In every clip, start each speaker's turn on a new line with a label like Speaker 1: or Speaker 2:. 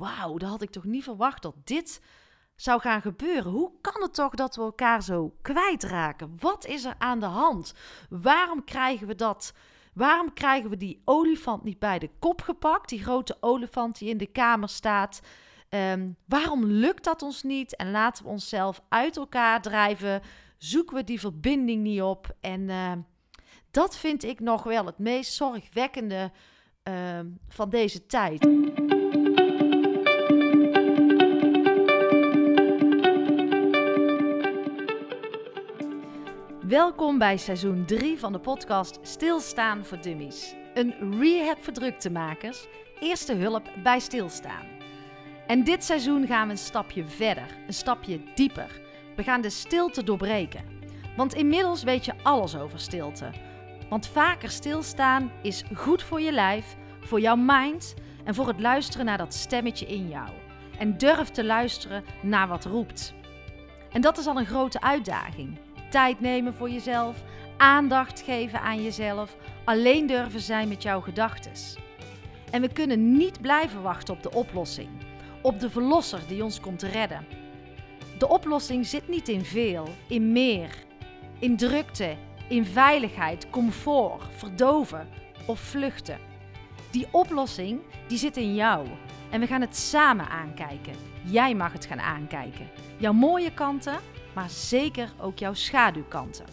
Speaker 1: wauw, dat had ik toch niet verwacht dat dit zou gaan gebeuren. Hoe kan het toch dat we elkaar zo kwijtraken? Wat is er aan de hand? Waarom krijgen we dat? Waarom krijgen we die olifant niet bij de kop gepakt? Die grote olifant die in de kamer staat. Ehm, waarom lukt dat ons niet? En laten we onszelf uit elkaar drijven? Zoeken we die verbinding niet op? En ehm, dat vind ik nog wel het meest zorgwekkende ehm, van deze tijd. Welkom bij seizoen 3 van de podcast Stilstaan voor Dummies. Een rehab voor druktemakers, eerste hulp bij stilstaan. En dit seizoen gaan we een stapje verder, een stapje dieper. We gaan de stilte doorbreken. Want inmiddels weet je alles over stilte. Want vaker stilstaan is goed voor je lijf, voor jouw mind en voor het luisteren naar dat stemmetje in jou. En durf te luisteren naar wat roept. En dat is al een grote uitdaging tijd nemen voor jezelf, aandacht geven aan jezelf, alleen durven zijn met jouw gedachten. En we kunnen niet blijven wachten op de oplossing, op de verlosser die ons komt redden. De oplossing zit niet in veel, in meer, in drukte, in veiligheid, comfort, verdoven of vluchten. Die oplossing die zit in jou en we gaan het samen aankijken. Jij mag het gaan aankijken. Jouw mooie kanten maar zeker ook jouw schaduwkanten.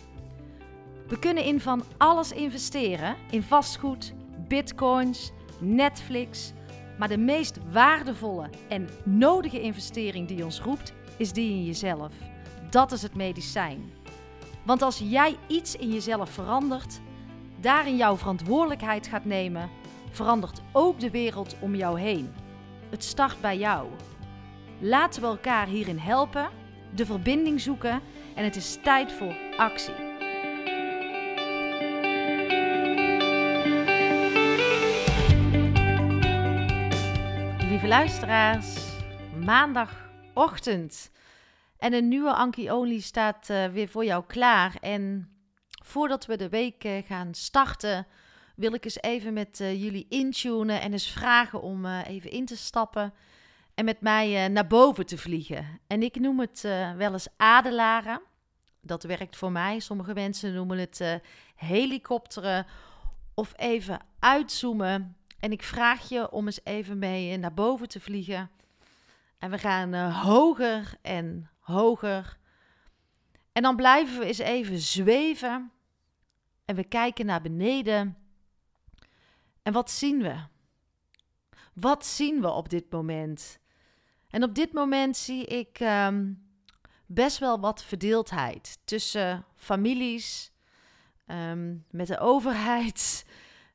Speaker 1: We kunnen in van alles investeren: in vastgoed, bitcoins, Netflix. Maar de meest waardevolle en nodige investering die ons roept, is die in jezelf. Dat is het medicijn. Want als jij iets in jezelf verandert, daarin jouw verantwoordelijkheid gaat nemen, verandert ook de wereld om jou heen. Het start bij jou. Laten we elkaar hierin helpen de verbinding zoeken en het is tijd voor actie. Lieve luisteraars, maandagochtend. En een nieuwe Anki Only staat uh, weer voor jou klaar. En voordat we de week uh, gaan starten, wil ik eens even met uh, jullie intunen en eens vragen om even in te stappen en met mij uh, naar boven te vliegen. En ik noem het uh, wel eens adelaren. Dat werkt voor mij. Sommige mensen noemen het uh, helikopteren of even uitzoomen. En ik vraag je om eens even mee naar boven te vliegen. En we gaan hoger en hoger. En dan blijven we eens even zweven. En we kijken naar beneden. En wat zien we? Wat zien we op dit moment? En op dit moment zie ik ehm, best wel wat verdeeldheid tussen families, ehm, met de overheid,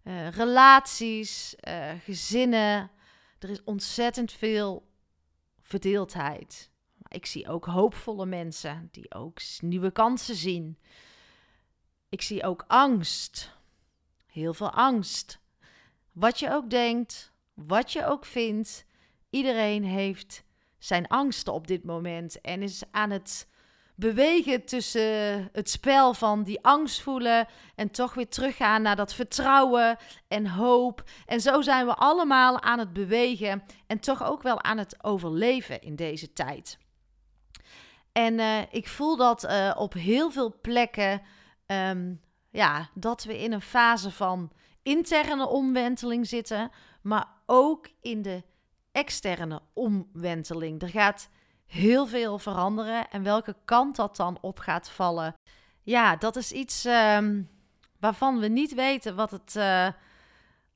Speaker 1: uh, relaties, uh, gezinnen. Er is ontzettend veel verdeeldheid. Ik zie ook hoopvolle mensen die ook nieuwe kansen zien. Ik zie ook angst. Heel veel angst. Wat je ook denkt, wat je ook vindt, Iedereen heeft zijn angsten op dit moment en is aan het bewegen tussen het spel van die angst voelen en toch weer teruggaan naar dat vertrouwen en hoop. En zo zijn we allemaal aan het bewegen en toch ook wel aan het overleven in deze tijd. En uh, ik voel dat uh, op heel veel plekken, um, ja, dat we in een fase van interne omwenteling zitten, maar ook in de externe omwenteling. Er gaat heel veel veranderen. En welke kant dat dan op gaat vallen, ja, dat is iets um, waarvan we niet weten wat het, uh,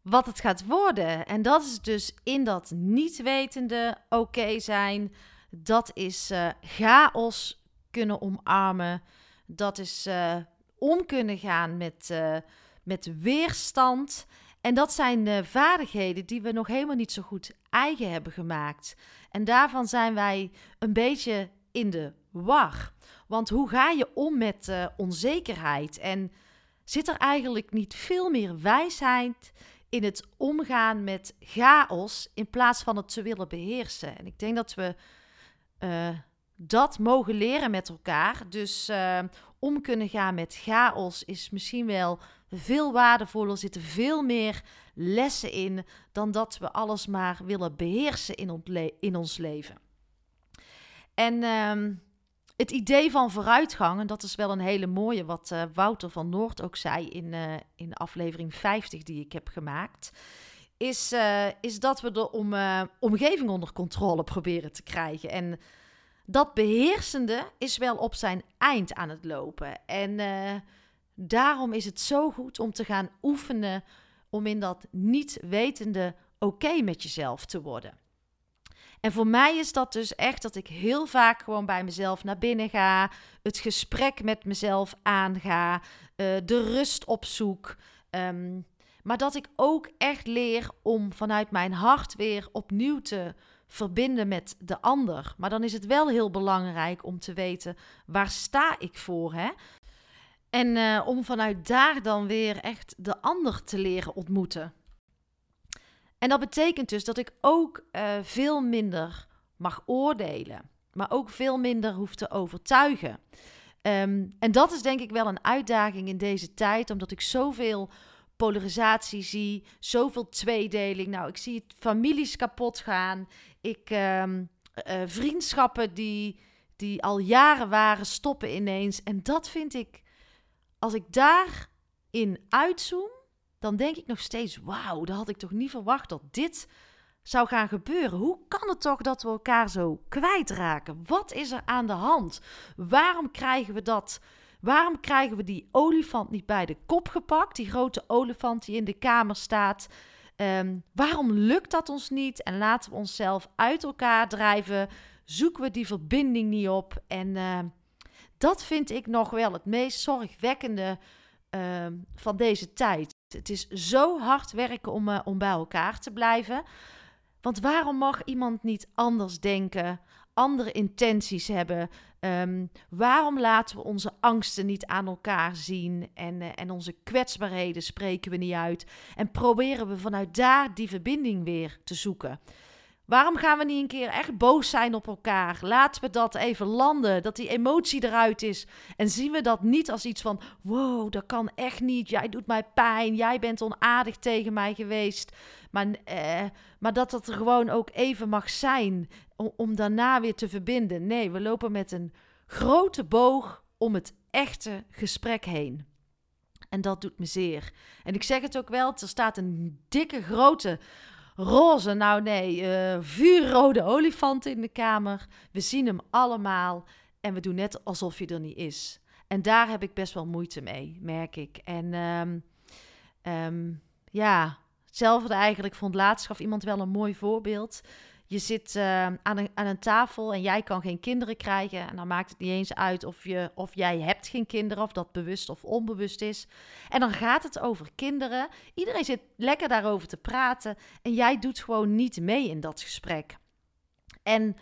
Speaker 1: wat het gaat worden. En dat is dus in dat niet wetende oké okay zijn. Dat is uh, chaos kunnen omarmen. Dat is uh, om kunnen gaan met, met weerstand. En dat zijn de vaardigheden die we nog helemaal niet zo goed eigen hebben gemaakt. En daarvan zijn wij een beetje in de war. Want hoe ga je om met uh, onzekerheid? En zit er eigenlijk niet veel meer wijsheid in het omgaan met chaos in plaats van het te willen beheersen? En ik denk dat we uh, dat mogen leren met elkaar. Dus om kunnen gaan met chaos is misschien wel veel waardevoller. Er zitten veel meer lessen in dan dat we alles maar willen beheersen in, in ons leven. En ehm, het idee van vooruitgang, en dat is wel een hele mooie, wat uh, Wouter van Noord ook zei in, uh, in aflevering 50 die ik heb gemaakt, is, uh, is dat we de om, omgeving onder controle proberen te krijgen. En dat beheersende is wel op zijn eind aan het lopen. En daarom is het zo goed om te gaan oefenen om in dat niet wetende oké met jezelf te worden. En voor mij is dat dus echt dat ik heel vaak gewoon bij mezelf naar binnen ga, het gesprek met mezelf aanga, uh, de rust opzoek. Um, maar dat ik ook echt leer om vanuit mijn hart weer opnieuw te verbinden met de ander. Maar dan is het wel heel belangrijk om te weten waar sta ik voor, hè? En uh, om vanuit daar dan weer echt de ander te leren ontmoeten. En dat betekent dus dat ik ook uh, veel minder mag oordelen, maar ook veel minder hoef te overtuigen. Um, en dat is denk ik wel een uitdaging in deze tijd, omdat ik zoveel polarisatie zie, zoveel tweedeling. Nou, ik zie families kapot gaan. Ik um, uh, vriendschappen die, die al jaren waren, stoppen ineens. En dat vind ik, als ik daarin uitzoom, dan denk ik nog steeds: wauw, dat had ik toch niet verwacht dat dit zou gaan gebeuren. Hoe kan het toch dat we elkaar zo kwijtraken? Wat is er aan de hand? Waarom krijgen we dat? Waarom krijgen we die olifant niet bij de kop gepakt? Die grote olifant die in de kamer staat. Um, waarom lukt dat ons niet? En laten we onszelf uit elkaar drijven? Zoeken we die verbinding niet op? En uh, dat vind ik nog wel het meest zorgwekkende uh, van deze tijd. Het is zo hard werken om, uh, om bij elkaar te blijven. Want waarom mag iemand niet anders denken, andere intenties hebben? Um, waarom laten we onze angsten niet aan elkaar zien en, uh, en onze kwetsbaarheden spreken we niet uit? En proberen we vanuit daar die verbinding weer te zoeken? Waarom gaan we niet een keer echt boos zijn op elkaar? Laten we dat even landen, dat die emotie eruit is. En zien we dat niet als iets van: wow, dat kan echt niet. Jij doet mij pijn. Jij bent onaardig tegen mij geweest. Maar, eh, maar dat dat er gewoon ook even mag zijn. Om, om daarna weer te verbinden. Nee, we lopen met een grote boog om het echte gesprek heen. En dat doet me zeer. En ik zeg het ook wel: er staat een dikke, grote roze, nou nee, uh, vuurrode olifant in de kamer. We zien hem allemaal en we doen net alsof hij er niet is. En daar heb ik best wel moeite mee, merk ik. En um, um, ja, hetzelfde eigenlijk. vond laatst gaf iemand wel een mooi voorbeeld. Je zit uh, aan, een, aan een tafel en jij kan geen kinderen krijgen. En dan maakt het niet eens uit of, je, of jij hebt geen kinderen, of dat bewust of onbewust is. En dan gaat het over kinderen. Iedereen zit lekker daarover te praten. En jij doet gewoon niet mee in dat gesprek. En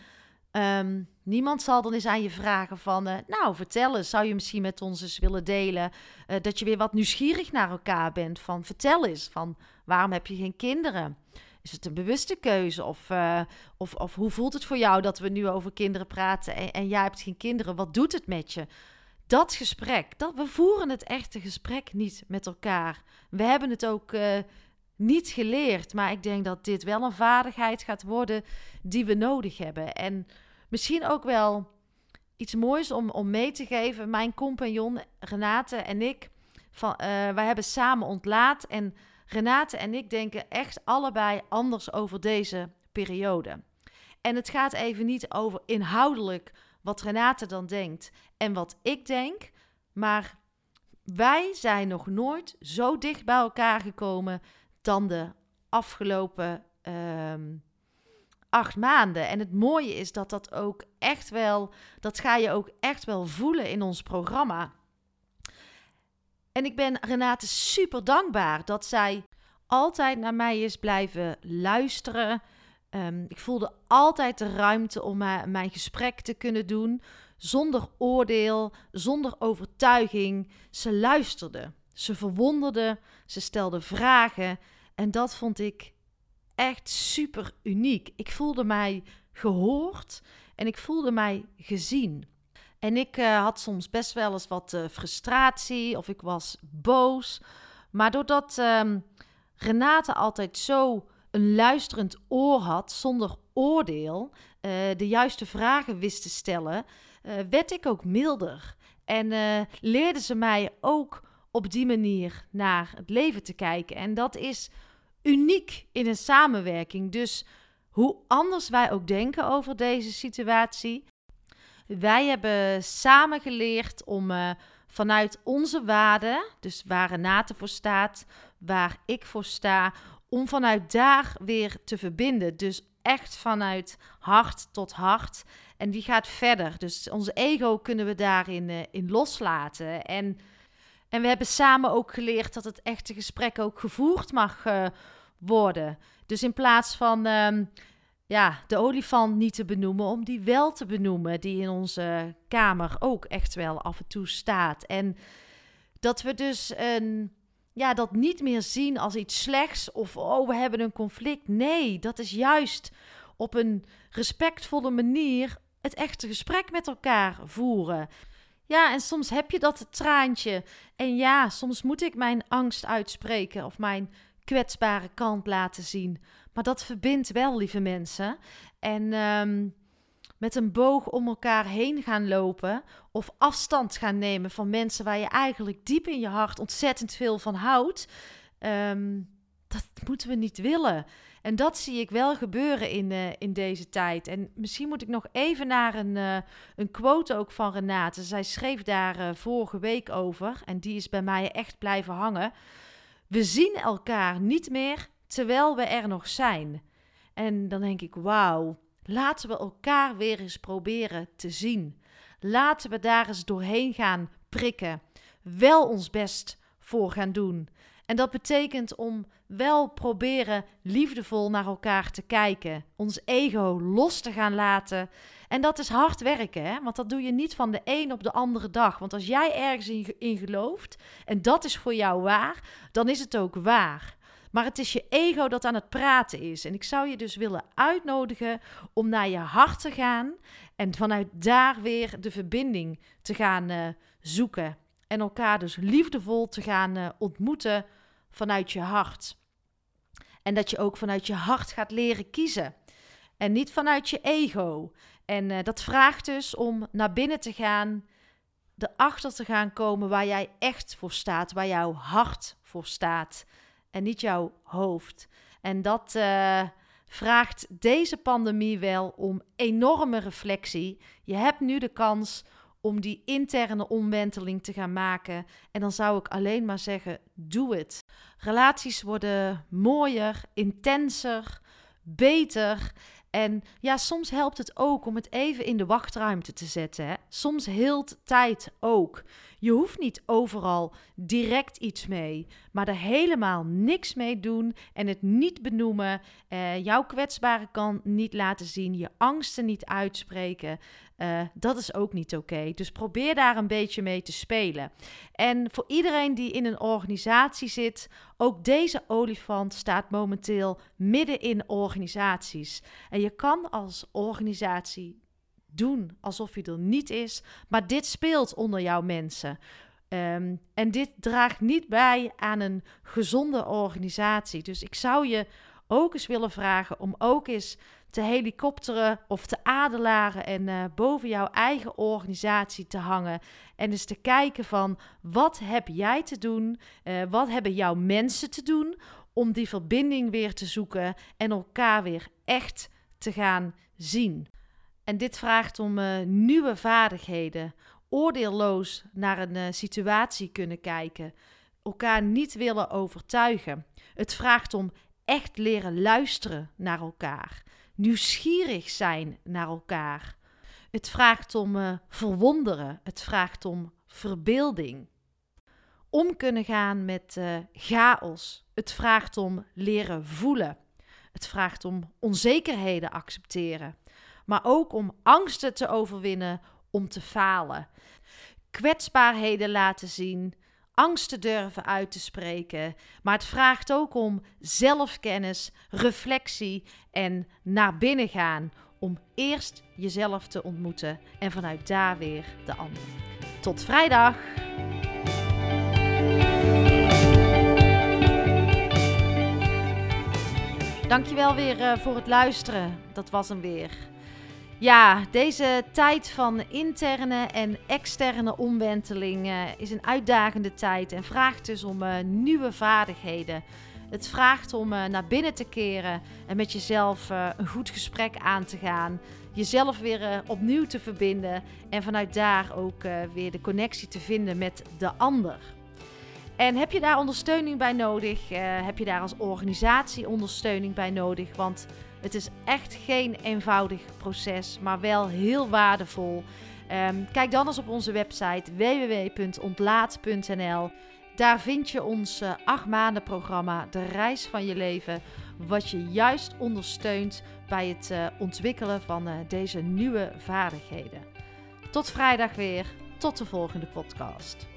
Speaker 1: um, niemand zal dan eens aan je vragen van... Uh, nou, vertel eens, zou je misschien met ons eens willen delen... Uh, dat je weer wat nieuwsgierig naar elkaar bent. Van vertel eens, van waarom heb je geen kinderen? Is het een bewuste keuze? Of, uh, of, of hoe voelt het voor jou dat we nu over kinderen praten en, en jij hebt geen kinderen? Wat doet het met je? Dat gesprek, dat, we voeren het echte gesprek niet met elkaar. We hebben het ook uh, niet geleerd, maar ik denk dat dit wel een vaardigheid gaat worden die we nodig hebben. En misschien ook wel iets moois om, om mee te geven. Mijn compagnon Renate en ik, van, uh, wij hebben samen ontlaat en Renate en ik denken echt allebei anders over deze periode. En het gaat even niet over inhoudelijk wat Renate dan denkt en wat ik denk, maar wij zijn nog nooit zo dicht bij elkaar gekomen dan de afgelopen um, acht maanden. En het mooie is dat dat ook echt wel, dat ga je ook echt wel voelen in ons programma. En ik ben Renate super dankbaar dat zij altijd naar mij is blijven luisteren. Um, ik voelde altijd de ruimte om mijn gesprek te kunnen doen. Zonder oordeel, zonder overtuiging. Ze luisterde. Ze verwonderde. Ze stelde vragen. En dat vond ik echt super uniek. Ik voelde mij gehoord en ik voelde mij gezien. En ik uh, had soms best wel eens wat uh, frustratie of ik was boos. Maar doordat um, Renate altijd zo een luisterend oor had, zonder oordeel, uh, de juiste vragen wist te stellen, werd ik ook milder. En leerde ze mij ook op die manier naar het leven te kijken. En dat is uniek in een samenwerking. Dus hoe anders wij ook denken over deze situatie, wij hebben samen geleerd om uh, vanuit onze waarden, dus waar Renate voor staat, waar ik voor sta, om vanuit daar weer te verbinden. Dus echt vanuit hart tot hart. En die gaat verder. Dus onze ego kunnen we daarin uh, in loslaten. En, en we hebben samen ook geleerd dat het echte gesprek ook gevoerd mag uh, worden. Dus in plaats van. Uh, ja, de olifant niet te benoemen, om die wel te benoemen, die in onze kamer ook echt wel af en toe staat. En dat we dus een, ja, dat niet meer zien als iets slechts of oh, we hebben een conflict. Nee, dat is juist op een respectvolle manier het echte gesprek met elkaar voeren. Ja, en soms heb je dat traantje. En ja, soms moet ik mijn angst uitspreken of mijn kwetsbare kant laten zien. Maar dat verbindt wel, lieve mensen. En ehm, met een boog om elkaar heen gaan lopen of afstand gaan nemen van mensen waar je eigenlijk diep in je hart ontzettend veel van houdt, ehm, dat moeten we niet willen. En dat zie ik wel gebeuren in, uh, in deze tijd. En misschien moet ik nog even naar een, uh, een quote ook van Renate. Zij schreef daar uh, vorige week over en die is bij mij echt blijven hangen. We zien elkaar niet meer terwijl we er nog zijn. En dan denk ik, wauw, laten we elkaar weer eens proberen te zien. Laten we daar eens doorheen gaan prikken. Wel ons best voor gaan doen. En dat betekent om wel proberen liefdevol naar elkaar te kijken. Ons ego los te gaan laten. En dat is hard werken, hè? want dat doe je niet van de een op de andere dag. Want als jij ergens in, in gelooft en dat is voor jou waar, dan is het ook waar. Maar het is je ego dat aan het praten is. En ik zou je dus willen uitnodigen om naar je hart te gaan en vanuit daar weer de verbinding te gaan uh, zoeken. En elkaar dus liefdevol te gaan uh, ontmoeten vanuit je hart. En dat je ook vanuit je hart gaat leren kiezen. En niet vanuit je ego. En uh, dat vraagt dus om naar binnen te gaan, erachter te gaan komen waar jij echt voor staat, waar jouw hart voor staat en niet jouw hoofd. En dat uh, vraagt deze pandemie wel om enorme reflectie. Je hebt nu de kans om die interne omwenteling te gaan maken. En dan zou ik alleen maar zeggen: doe het. Relaties worden mooier, intenser, beter. En ja, soms helpt het ook om het even in de wachtruimte te zetten. Hè? Soms hield tijd ook. Je hoeft niet overal direct iets mee, maar er helemaal niks mee doen en het niet benoemen, eh, jouw kwetsbare kant niet laten zien, je angsten niet uitspreken. Uh, dat is ook niet oké. Dus probeer daar een beetje mee te spelen. En voor iedereen die in een organisatie zit, ook deze olifant staat momenteel midden in organisaties. En je kan als organisatie doen alsof hij er niet is. Maar dit speelt onder jouw mensen. Um, en dit draagt niet bij aan een gezonde organisatie. Dus ik zou je ook eens willen vragen om ook eens te helikopteren of te adelaren en uh, boven jouw eigen organisatie te hangen. En eens te kijken van wat heb jij te doen? Uh, wat hebben jouw mensen te doen om die verbinding weer te zoeken en elkaar weer echt te gaan zien. En dit vraagt om uh, nieuwe vaardigheden, oordeelloos naar een uh, situatie kunnen kijken, elkaar niet willen overtuigen. Het vraagt om echt leren luisteren naar elkaar, nieuwsgierig zijn naar elkaar. Het vraagt om uh, verwonderen, het vraagt om verbeelding. Om kunnen gaan met chaos. Het vraagt om leren voelen. Het vraagt om onzekerheden accepteren maar ook om angsten te overwinnen om te falen. Kwetsbaarheden laten zien, angsten durven uit te spreken, maar het vraagt ook om zelfkennis, reflectie en naar binnen gaan om eerst jezelf te ontmoeten en vanuit daar weer de ander. Tot vrijdag! Dankjewel weer uh, voor het luisteren. Dat was hem weer. Ja, deze tijd van interne en externe omwenteling uh, is een uitdagende tijd en vraagt dus om uh, nieuwe vaardigheden. Het vraagt om naar binnen te keren en met jezelf een goed gesprek aan te gaan. Jezelf weer opnieuw te verbinden en vanuit daar ook weer de connectie te vinden met de ander. En heb je daar ondersteuning bij nodig? Heb je daar als organisatie ondersteuning bij nodig? Want het is echt geen eenvoudig proces, maar wel heel waardevol. Um, kijk dan eens op onze website www.ontlaat.nl. Daar vind je ons uh, acht maanden programma De Reis van je leven. Wat je juist ondersteunt bij het uh, ontwikkelen van deze nieuwe vaardigheden. Tot vrijdag weer. Tot de volgende podcast.